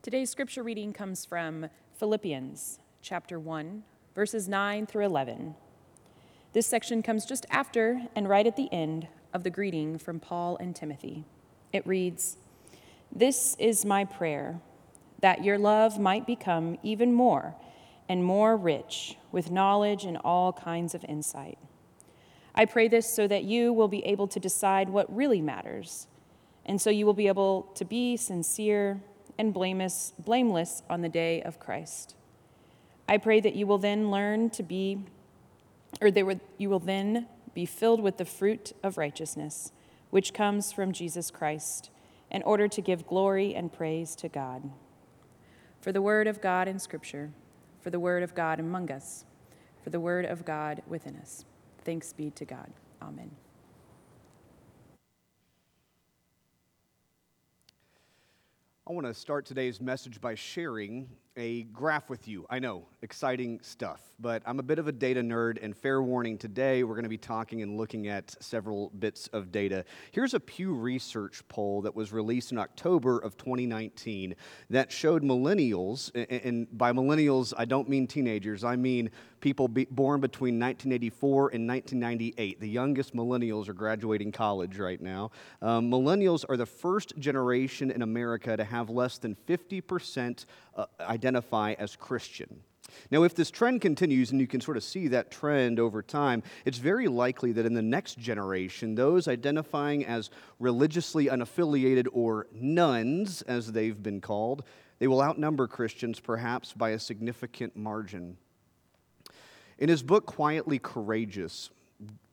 Today's scripture reading comes from Philippians chapter 1, verses 9 through 11. This section comes just after and right at the end of the greeting from Paul and Timothy. It reads This is my prayer, that your love might become even more and more rich with knowledge and all kinds of insight. I pray this so that you will be able to decide what really matters, and so you will be able to be sincere and blameless, blameless on the day of Christ. I pray that you will then learn to be, or would, you will then be filled with the fruit of righteousness, which comes from Jesus Christ, in order to give glory and praise to God. For the word of God in Scripture, for the word of God among us, for the word of God within us. Thanks be to God. Amen. I want to start today's message by sharing a graph with you. I know, exciting stuff, but I'm a bit of a data nerd, and fair warning today, we're going to be talking and looking at several bits of data. Here's a Pew Research poll that was released in October of 2019 that showed millennials, and by millennials, I don't mean teenagers, I mean people be, born between 1984 and 1998. The youngest millennials are graduating college right now. Um, millennials are the first generation in America to have less than 50% uh, identify as Christian. Now, if this trend continues, and you can sort of see that trend over time, it's very likely that in the next generation, those identifying as religiously unaffiliated or nones, as they've been called, they will outnumber Christians perhaps by a significant margin. In his book, Quietly Courageous,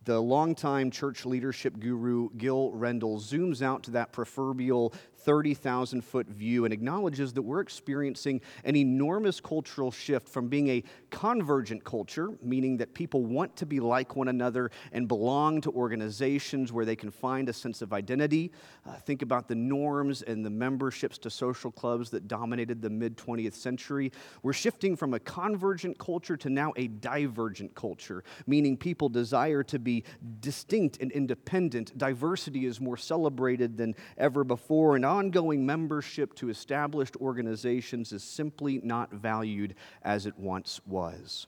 the longtime church leadership guru Gil Rendle zooms out to that proverbial 30,000 foot view and acknowledges that we're experiencing an enormous cultural shift from being a convergent culture, meaning that people want to be like one another and belong to organizations where they can find a sense of identity. Uh, think about the norms and the memberships to social clubs that dominated the mid 20th century. We're shifting from a convergent culture to now a divergent culture, meaning people desire to be distinct and independent. Diversity is more celebrated than ever before, and ongoing membership to established organizations is simply not valued as it once was.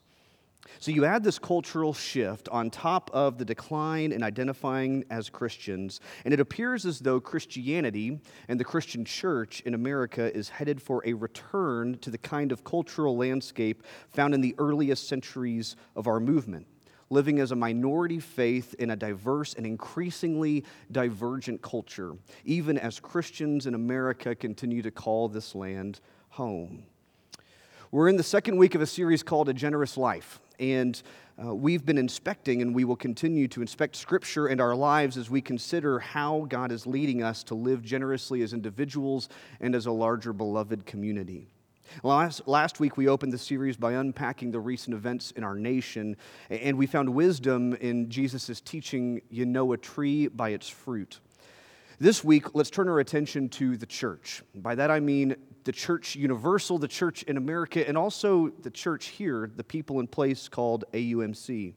So you add this cultural shift on top of the decline in identifying as Christians, and it appears as though Christianity and the Christian church in America is headed for a return to the kind of cultural landscape found in the earliest centuries of our movement living as a minority faith in a diverse and increasingly divergent culture, even as Christians in America continue to call this land home. We're in the second week of a series called A Generous Life, and uh, we've been inspecting and we will continue to inspect Scripture and our lives as we consider how God is leading us to live generously as individuals and as a larger beloved community. Last, last week, we opened the series by unpacking the recent events in our nation, and we found wisdom in Jesus' teaching you know a tree by its fruit. This week, let's turn our attention to the church. By that, I mean the church universal, the church in America, and also the church here, the people in place called AUMC.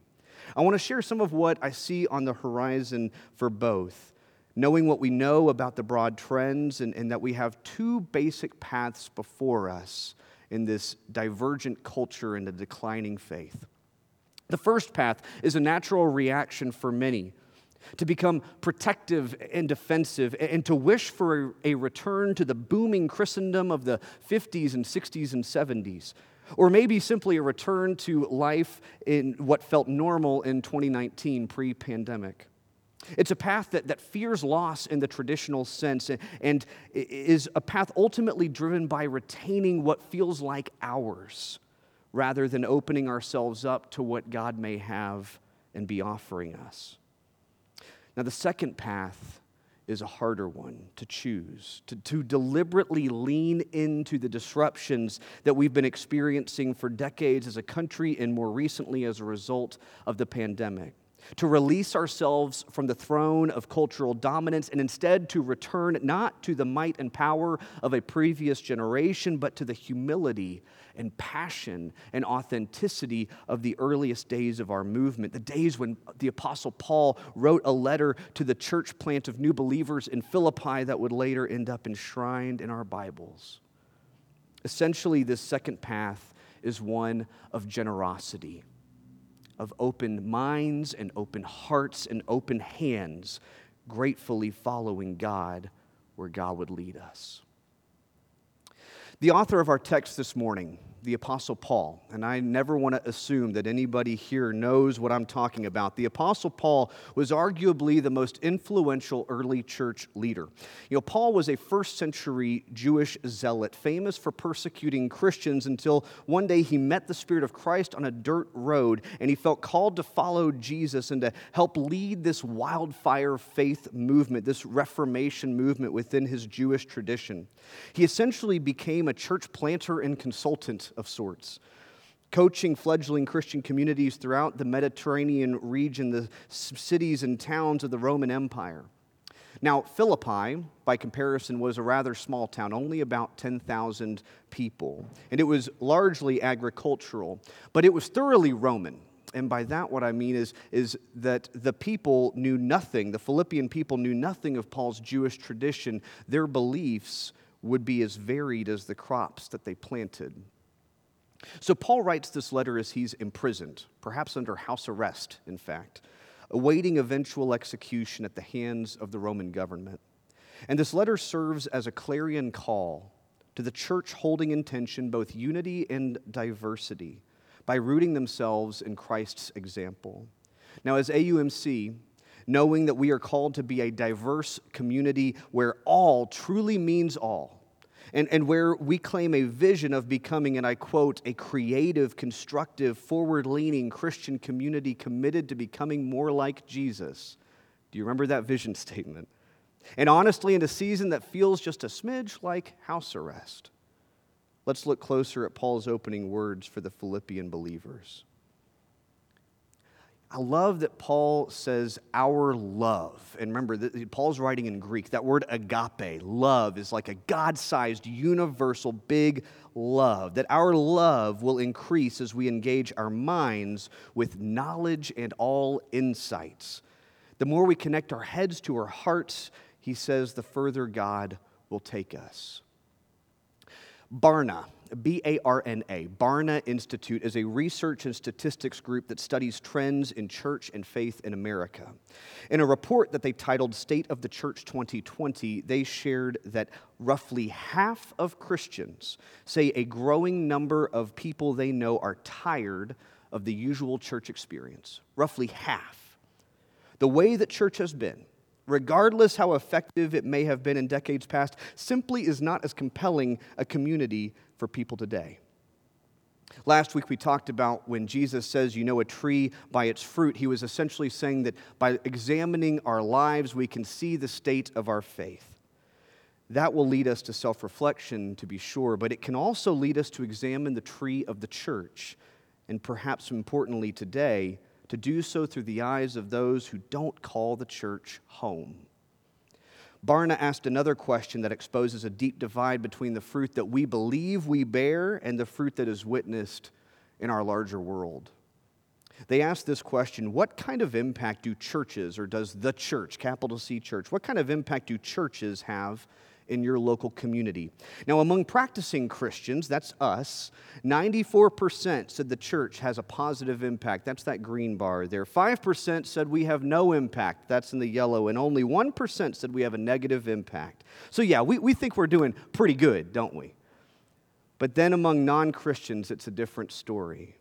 I want to share some of what I see on the horizon for both knowing what we know about the broad trends, and, and, that we have two basic paths before us in this divergent culture and the declining faith. The first path is a natural reaction for many to become protective and defensive and to wish for a return to the booming Christendom of the 50s and 60s and 70s. Or maybe simply a return to life in what felt normal in 2019 pre pandemic. It's a path that, that fears loss in the traditional sense and, and is a path ultimately driven by retaining what feels like ours rather than opening ourselves up to what God may have and be offering us. Now, the second path is a harder one to choose, to, to deliberately lean into the disruptions that we've been experiencing for decades as a country and more recently as a result of the pandemic to release ourselves from the throne of cultural dominance and instead to return not to the might and power of a previous generation, but to the humility and passion and authenticity of the earliest days of our movement, the days when the Apostle Paul wrote a letter to the church plant of new believers in Philippi that would later end up enshrined in our Bibles. Essentially, this second path is one of generosity, of open minds and open hearts and open hands, gratefully following God where God would lead us. The author of our text this morning, the Apostle Paul, and I never want to assume that anybody here knows what I'm talking about. The Apostle Paul was arguably the most influential early church leader. You know, Paul was a first century Jewish zealot, famous for persecuting Christians until one day he met the Spirit of Christ on a dirt road and he felt called to follow Jesus and to help lead this wildfire faith movement, this Reformation movement within his Jewish tradition. He essentially became a church planter and consultant of sorts, coaching fledgling Christian communities throughout the Mediterranean region, the cities and towns of the Roman Empire. Now, Philippi, by comparison, was a rather small town, only about 10,000 people, and it was largely agricultural, but it was thoroughly Roman. And by that, what I mean is, is that the people knew nothing, the Philippian people knew nothing of Paul's Jewish tradition. Their beliefs would be as varied as the crops that they planted. So Paul writes this letter as he's imprisoned, perhaps under house arrest, in fact, awaiting eventual execution at the hands of the Roman government. And this letter serves as a clarion call to the church holding in tension both unity and diversity by rooting themselves in Christ's example. Now, as AUMC, knowing that we are called to be a diverse community where all truly means all, and, and where we claim a vision of becoming, and I quote, a creative, constructive, forward leaning Christian community committed to becoming more like Jesus. Do you remember that vision statement? And honestly, in a season that feels just a smidge like house arrest, let's look closer at Paul's opening words for the Philippian believers. I love that Paul says our love. And remember, Paul's writing in Greek. That word agape, love, is like a God sized, universal, big love. That our love will increase as we engage our minds with knowledge and all insights. The more we connect our heads to our hearts, he says, the further God will take us. Barna B A R N A, Barna Institute, is a research and statistics group that studies trends in church and faith in America. In a report that they titled State of the Church 2020, they shared that roughly half of Christians say a growing number of people they know are tired of the usual church experience. Roughly half. The way that church has been, regardless how effective it may have been in decades past, simply is not as compelling a community for people today. Last week we talked about when Jesus says, You know a tree by its fruit. He was essentially saying that by examining our lives, we can see the state of our faith. That will lead us to self reflection, to be sure, but it can also lead us to examine the tree of the church, and perhaps importantly today, to do so through the eyes of those who don't call the church home. Barna asked another question that exposes a deep divide between the fruit that we believe we bear and the fruit that is witnessed in our larger world. They asked this question What kind of impact do churches, or does the church, capital C church, what kind of impact do churches have in your local community. Now, among practicing Christians, that's us, 94% said the church has a positive impact. That's that green bar there. 5% said we have no impact. That's in the yellow. And only 1% said we have a negative impact. So, yeah, we, we think we're doing pretty good, don't we? But then among non Christians, it's a different story.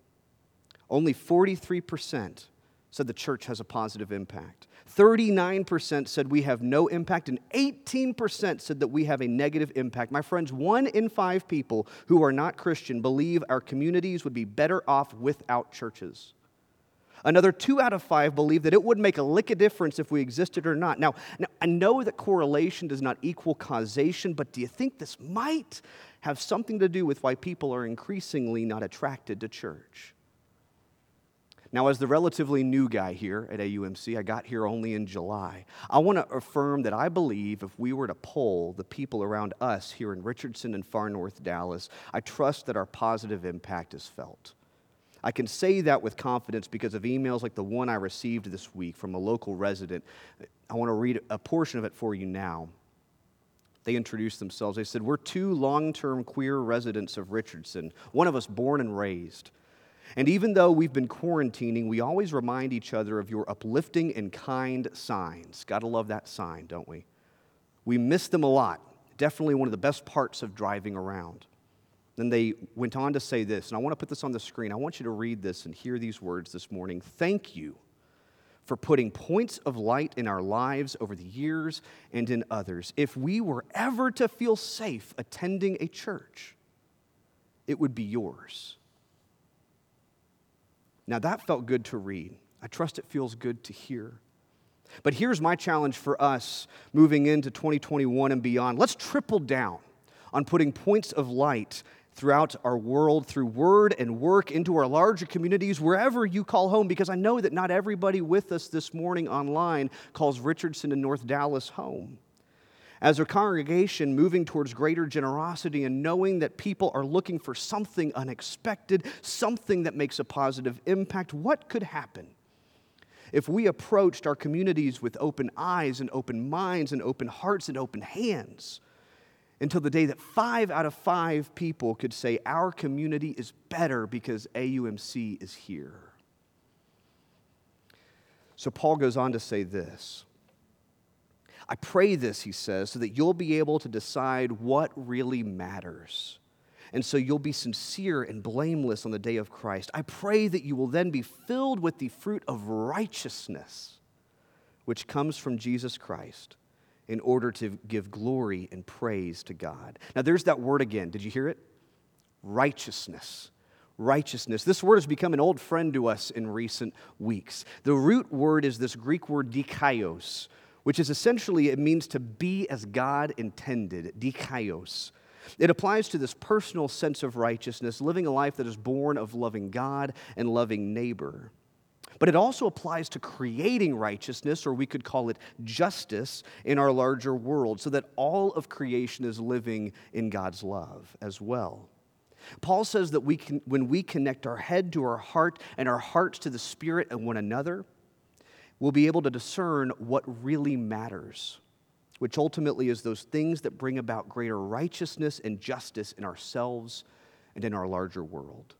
Only 43% said the church has a positive impact. 39% said we have no impact, and 18% said that we have a negative impact. My friends, one in five people who are not Christian believe our communities would be better off without churches. Another two out of five believe that it would make a lick of difference if we existed or not. Now, now, I know that correlation does not equal causation, but do you think this might have something to do with why people are increasingly not attracted to church? Now, as the relatively new guy here at AUMC, I got here only in July. I want to affirm that I believe if we were to poll the people around us here in Richardson and far north Dallas, I trust that our positive impact is felt. I can say that with confidence because of emails like the one I received this week from a local resident. I want to read a portion of it for you now. They introduced themselves. They said, We're two long term queer residents of Richardson, one of us born and raised. And even though we've been quarantining, we always remind each other of your uplifting and kind signs. Gotta love that sign, don't we? We miss them a lot. Definitely one of the best parts of driving around. Then they went on to say this, and I want to put this on the screen. I want you to read this and hear these words this morning. Thank you for putting points of light in our lives over the years and in others. If we were ever to feel safe attending a church, it would be yours. Now, that felt good to read. I trust it feels good to hear. But here's my challenge for us moving into 2021 and beyond. Let's triple down on putting points of light throughout our world through word and work into our larger communities, wherever you call home, because I know that not everybody with us this morning online calls Richardson and North Dallas home. As a congregation moving towards greater generosity and knowing that people are looking for something unexpected, something that makes a positive impact, what could happen? If we approached our communities with open eyes and open minds and open hearts and open hands, until the day that five out of five people could say, Our community is better because AUMC is here. So Paul goes on to say this. I pray this, he says, so that you'll be able to decide what really matters. And so you'll be sincere and blameless on the day of Christ. I pray that you will then be filled with the fruit of righteousness, which comes from Jesus Christ in order to give glory and praise to God. Now, there's that word again. Did you hear it? Righteousness. Righteousness. This word has become an old friend to us in recent weeks. The root word is this Greek word dikaios, which is essentially, it means to be as God intended. Dikaios. It applies to this personal sense of righteousness, living a life that is born of loving God and loving neighbor. But it also applies to creating righteousness, or we could call it justice, in our larger world, so that all of creation is living in God's love as well. Paul says that we can, when we connect our head to our heart and our hearts to the Spirit and one another, we'll be able to discern what really matters, which ultimately is those things that bring about greater righteousness and justice in ourselves and in our larger world.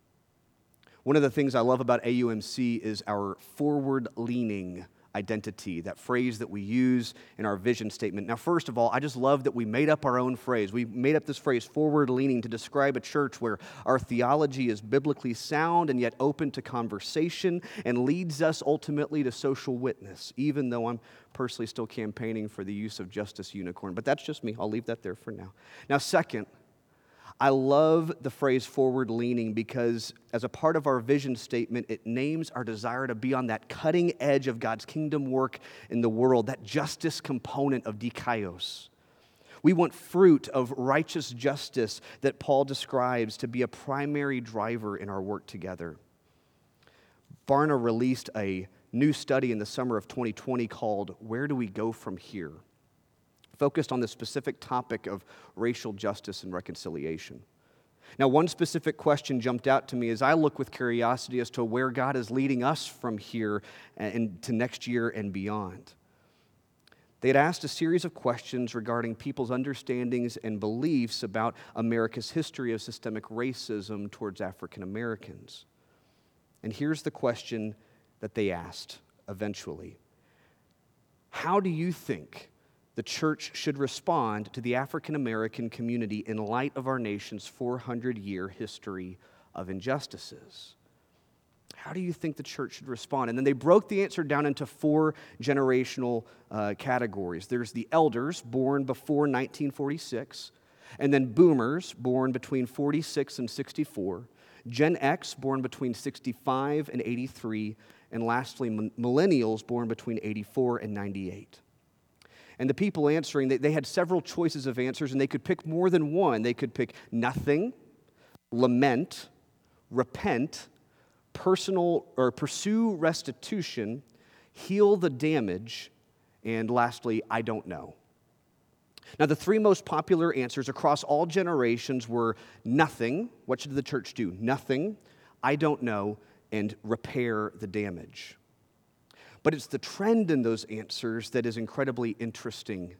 One of the things I love about AUMC is our forward leaning identity, that phrase that we use in our vision statement. Now, first of all, I just love that we made up our own phrase. We made up this phrase, forward leaning, to describe a church where our theology is biblically sound and yet open to conversation and leads us ultimately to social witness, even though I'm personally still campaigning for the use of Justice Unicorn. But that's just me. I'll leave that there for now. Now, second, I love the phrase forward leaning because, as a part of our vision statement, it names our desire to be on that cutting edge of God's kingdom work in the world, that justice component of dikaios. We want fruit of righteous justice that Paul describes to be a primary driver in our work together. Barna released a new study in the summer of 2020 called Where Do We Go From Here? Focused on the specific topic of racial justice and reconciliation. Now, one specific question jumped out to me as I look with curiosity as to where God is leading us from here and to next year and beyond. They had asked a series of questions regarding people's understandings and beliefs about America's history of systemic racism towards African Americans. And here's the question that they asked eventually How do you think the church should respond to the African American community in light of our nation's 400 year history of injustices? How do you think the church should respond? And then they broke the answer down into four generational uh, categories there's the elders born before 1946, and then boomers born between 46 and 64, Gen X born between 65 and 83, and lastly, millennials born between 84 and 98. And the people answering, they, they had several choices of answers, and they could pick more than one. They could pick nothing, lament, repent, personal or pursue restitution, heal the damage, and lastly, I don't know. Now, the three most popular answers across all generations were nothing. What should the church do? Nothing, I don't know, and repair the damage. But it's the trend in those answers that is incredibly interesting.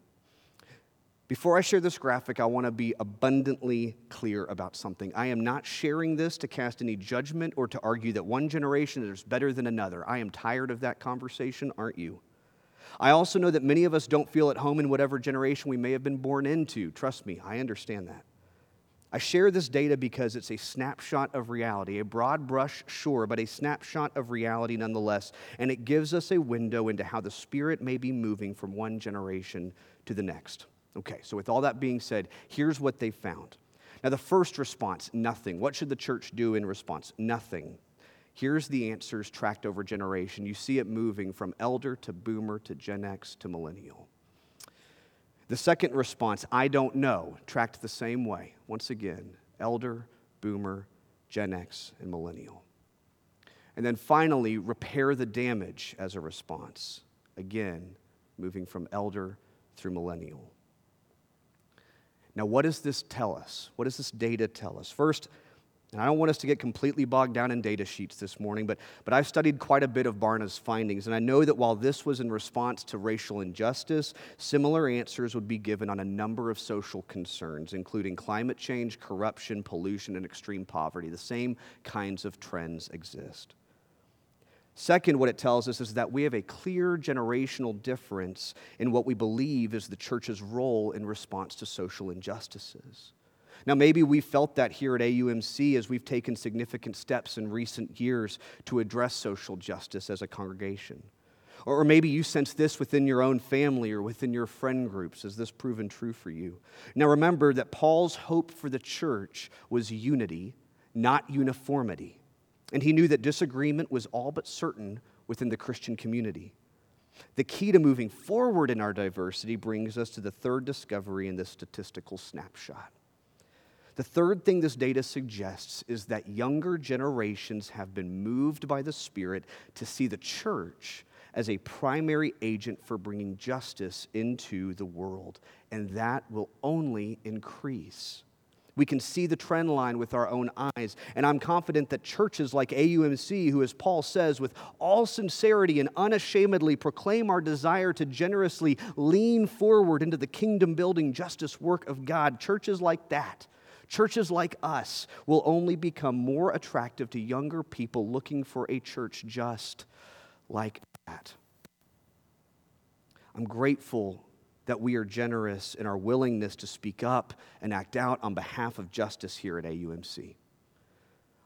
Before I share this graphic, I want to be abundantly clear about something. I am not sharing this to cast any judgment or to argue that one generation is better than another. I am tired of that conversation, aren't you? I also know that many of us don't feel at home in whatever generation we may have been born into. Trust me, I understand that. I share this data because it's a snapshot of reality, a broad brush, sure, but a snapshot of reality nonetheless, and it gives us a window into how the Spirit may be moving from one generation to the next. Okay, so with all that being said, here's what they found. Now, the first response nothing. What should the church do in response? Nothing. Here's the answers tracked over generation. You see it moving from elder to boomer to Gen X to millennial. The second response, I don't know, tracked the same way. Once again, elder, boomer, Gen X, and millennial. And then finally, repair the damage as a response. Again, moving from elder through millennial. Now, what does this tell us? What does this data tell us? First, and I don't want us to get completely bogged down in data sheets this morning, but, but I've studied quite a bit of Barna's findings, and I know that while this was in response to racial injustice, similar answers would be given on a number of social concerns, including climate change, corruption, pollution, and extreme poverty. The same kinds of trends exist. Second, what it tells us is that we have a clear generational difference in what we believe is the church's role in response to social injustices. Now, maybe we felt that here at AUMC as we've taken significant steps in recent years to address social justice as a congregation. Or maybe you sense this within your own family or within your friend groups. Has this proven true for you? Now, remember that Paul's hope for the church was unity, not uniformity. And he knew that disagreement was all but certain within the Christian community. The key to moving forward in our diversity brings us to the third discovery in this statistical snapshot. The third thing this data suggests is that younger generations have been moved by the Spirit to see the church as a primary agent for bringing justice into the world, and that will only increase. We can see the trend line with our own eyes. And I'm confident that churches like AUMC, who, as Paul says, with all sincerity and unashamedly proclaim our desire to generously lean forward into the kingdom building justice work of God, churches like that Churches like us will only become more attractive to younger people looking for a church just like that. I'm grateful that we are generous in our willingness to speak up and act out on behalf of justice here at AUMC.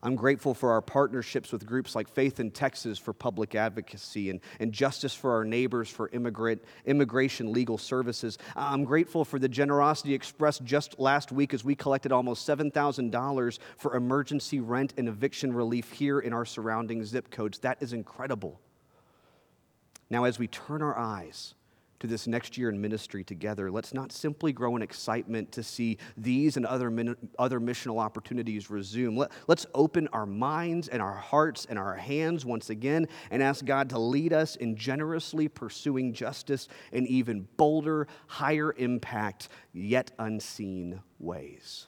I'm grateful for our partnerships with groups like Faith in Texas for public advocacy and, and Justice for Our Neighbors for immigrant, immigration legal services. I'm grateful for the generosity expressed just last week as we collected almost $7,000 for emergency rent and eviction relief here in our surrounding zip codes. That is incredible. Now, as we turn our eyes to this next year in ministry together, let's not simply grow in excitement to see these and other, min- other missional opportunities resume. Let, let's open our minds and our hearts and our hands once again and ask God to lead us in generously pursuing justice in even bolder, higher impact, yet unseen ways.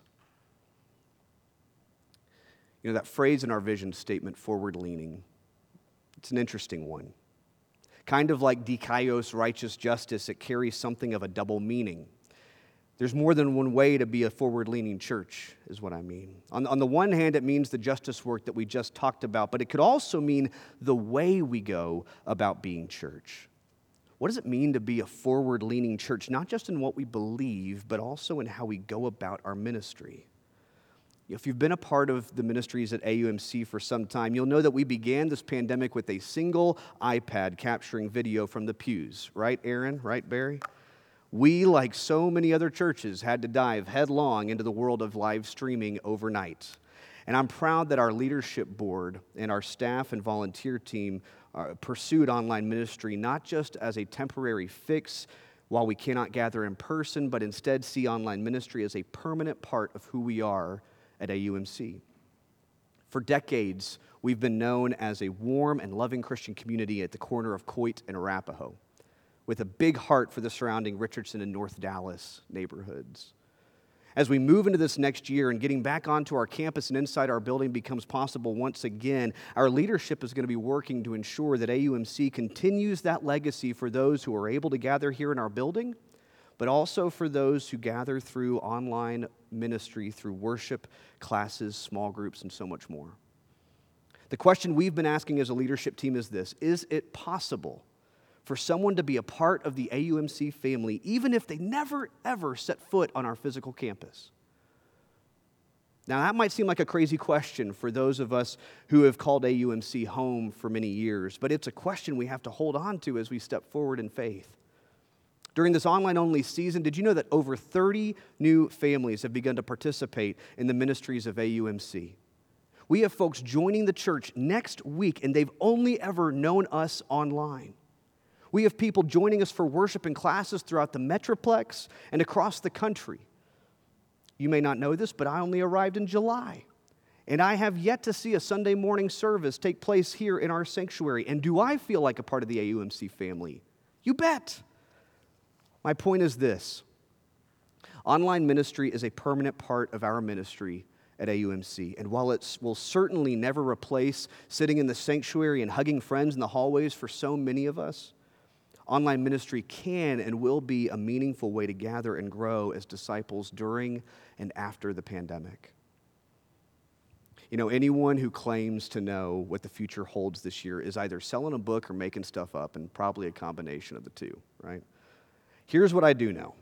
You know, that phrase in our vision statement, forward leaning, it's an interesting one. Kind of like dikaios, righteous justice, it carries something of a double meaning. There's more than one way to be a forward leaning church, is what I mean. On, on the one hand, it means the justice work that we just talked about, but it could also mean the way we go about being church. What does it mean to be a forward leaning church, not just in what we believe, but also in how we go about our ministry? If you've been a part of the ministries at AUMC for some time, you'll know that we began this pandemic with a single iPad capturing video from the pews. Right, Aaron? Right, Barry? We, like so many other churches, had to dive headlong into the world of live streaming overnight. And I'm proud that our leadership board and our staff and volunteer team uh, pursued online ministry not just as a temporary fix while we cannot gather in person, but instead see online ministry as a permanent part of who we are at AUMC. For decades, we've been known as a warm and loving Christian community at the corner of Coit and Arapaho, with a big heart for the surrounding Richardson and North Dallas neighborhoods. As we move into this next year and getting back onto our campus and inside our building becomes possible once again, our leadership is going to be working to ensure that AUMC continues that legacy for those who are able to gather here in our building but also for those who gather through online ministry, through worship classes, small groups, and so much more. The question we've been asking as a leadership team is this Is it possible for someone to be a part of the AUMC family even if they never, ever set foot on our physical campus? Now, that might seem like a crazy question for those of us who have called AUMC home for many years, but it's a question we have to hold on to as we step forward in faith. During this online only season, did you know that over 30 new families have begun to participate in the ministries of AUMC? We have folks joining the church next week, and they've only ever known us online. We have people joining us for worship and classes throughout the Metroplex and across the country. You may not know this, but I only arrived in July. And I have yet to see a Sunday morning service take place here in our sanctuary. And do I feel like a part of the AUMC family? You bet. My point is this online ministry is a permanent part of our ministry at AUMC. And while it will certainly never replace sitting in the sanctuary and hugging friends in the hallways for so many of us, online ministry can and will be a meaningful way to gather and grow as disciples during and after the pandemic. You know, anyone who claims to know what the future holds this year is either selling a book or making stuff up, and probably a combination of the two, right? Here's what I do know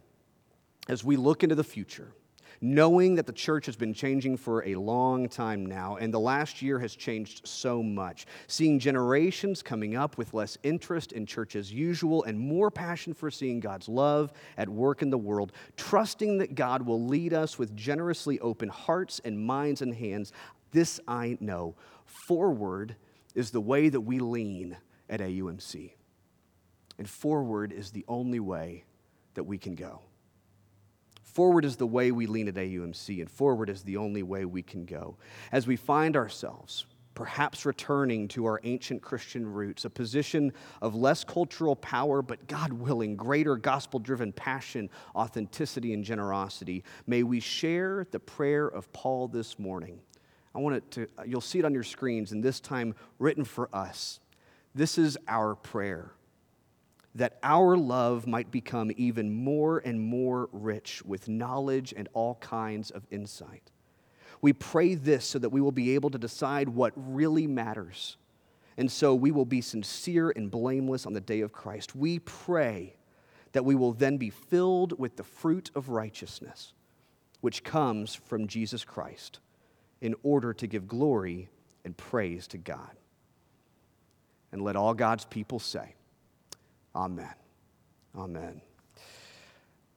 as we look into the future knowing that the church has been changing for a long time now, and the last year has changed so much. Seeing generations coming up with less interest in church as usual and more passion for seeing God's love at work in the world, trusting that God will lead us with generously open hearts and minds and hands. This I know. Forward is the way that we lean at AUMC. And forward is the only way that we can go. Forward is the way we lean at AUMC, and forward is the only way we can go. As we find ourselves, perhaps returning to our ancient Christian roots, a position of less cultural power, but God willing, greater gospel driven passion, authenticity, and generosity, may we share the prayer of Paul this morning. I want it to, you'll see it on your screens, and this time written for us. This is our prayer that our love might become even more and more rich with knowledge and all kinds of insight. We pray this so that we will be able to decide what really matters. And so we will be sincere and blameless on the day of Christ. We pray that we will then be filled with the fruit of righteousness, which comes from Jesus Christ, in order to give glory and praise to God. And let all God's people say, Amen. Amen.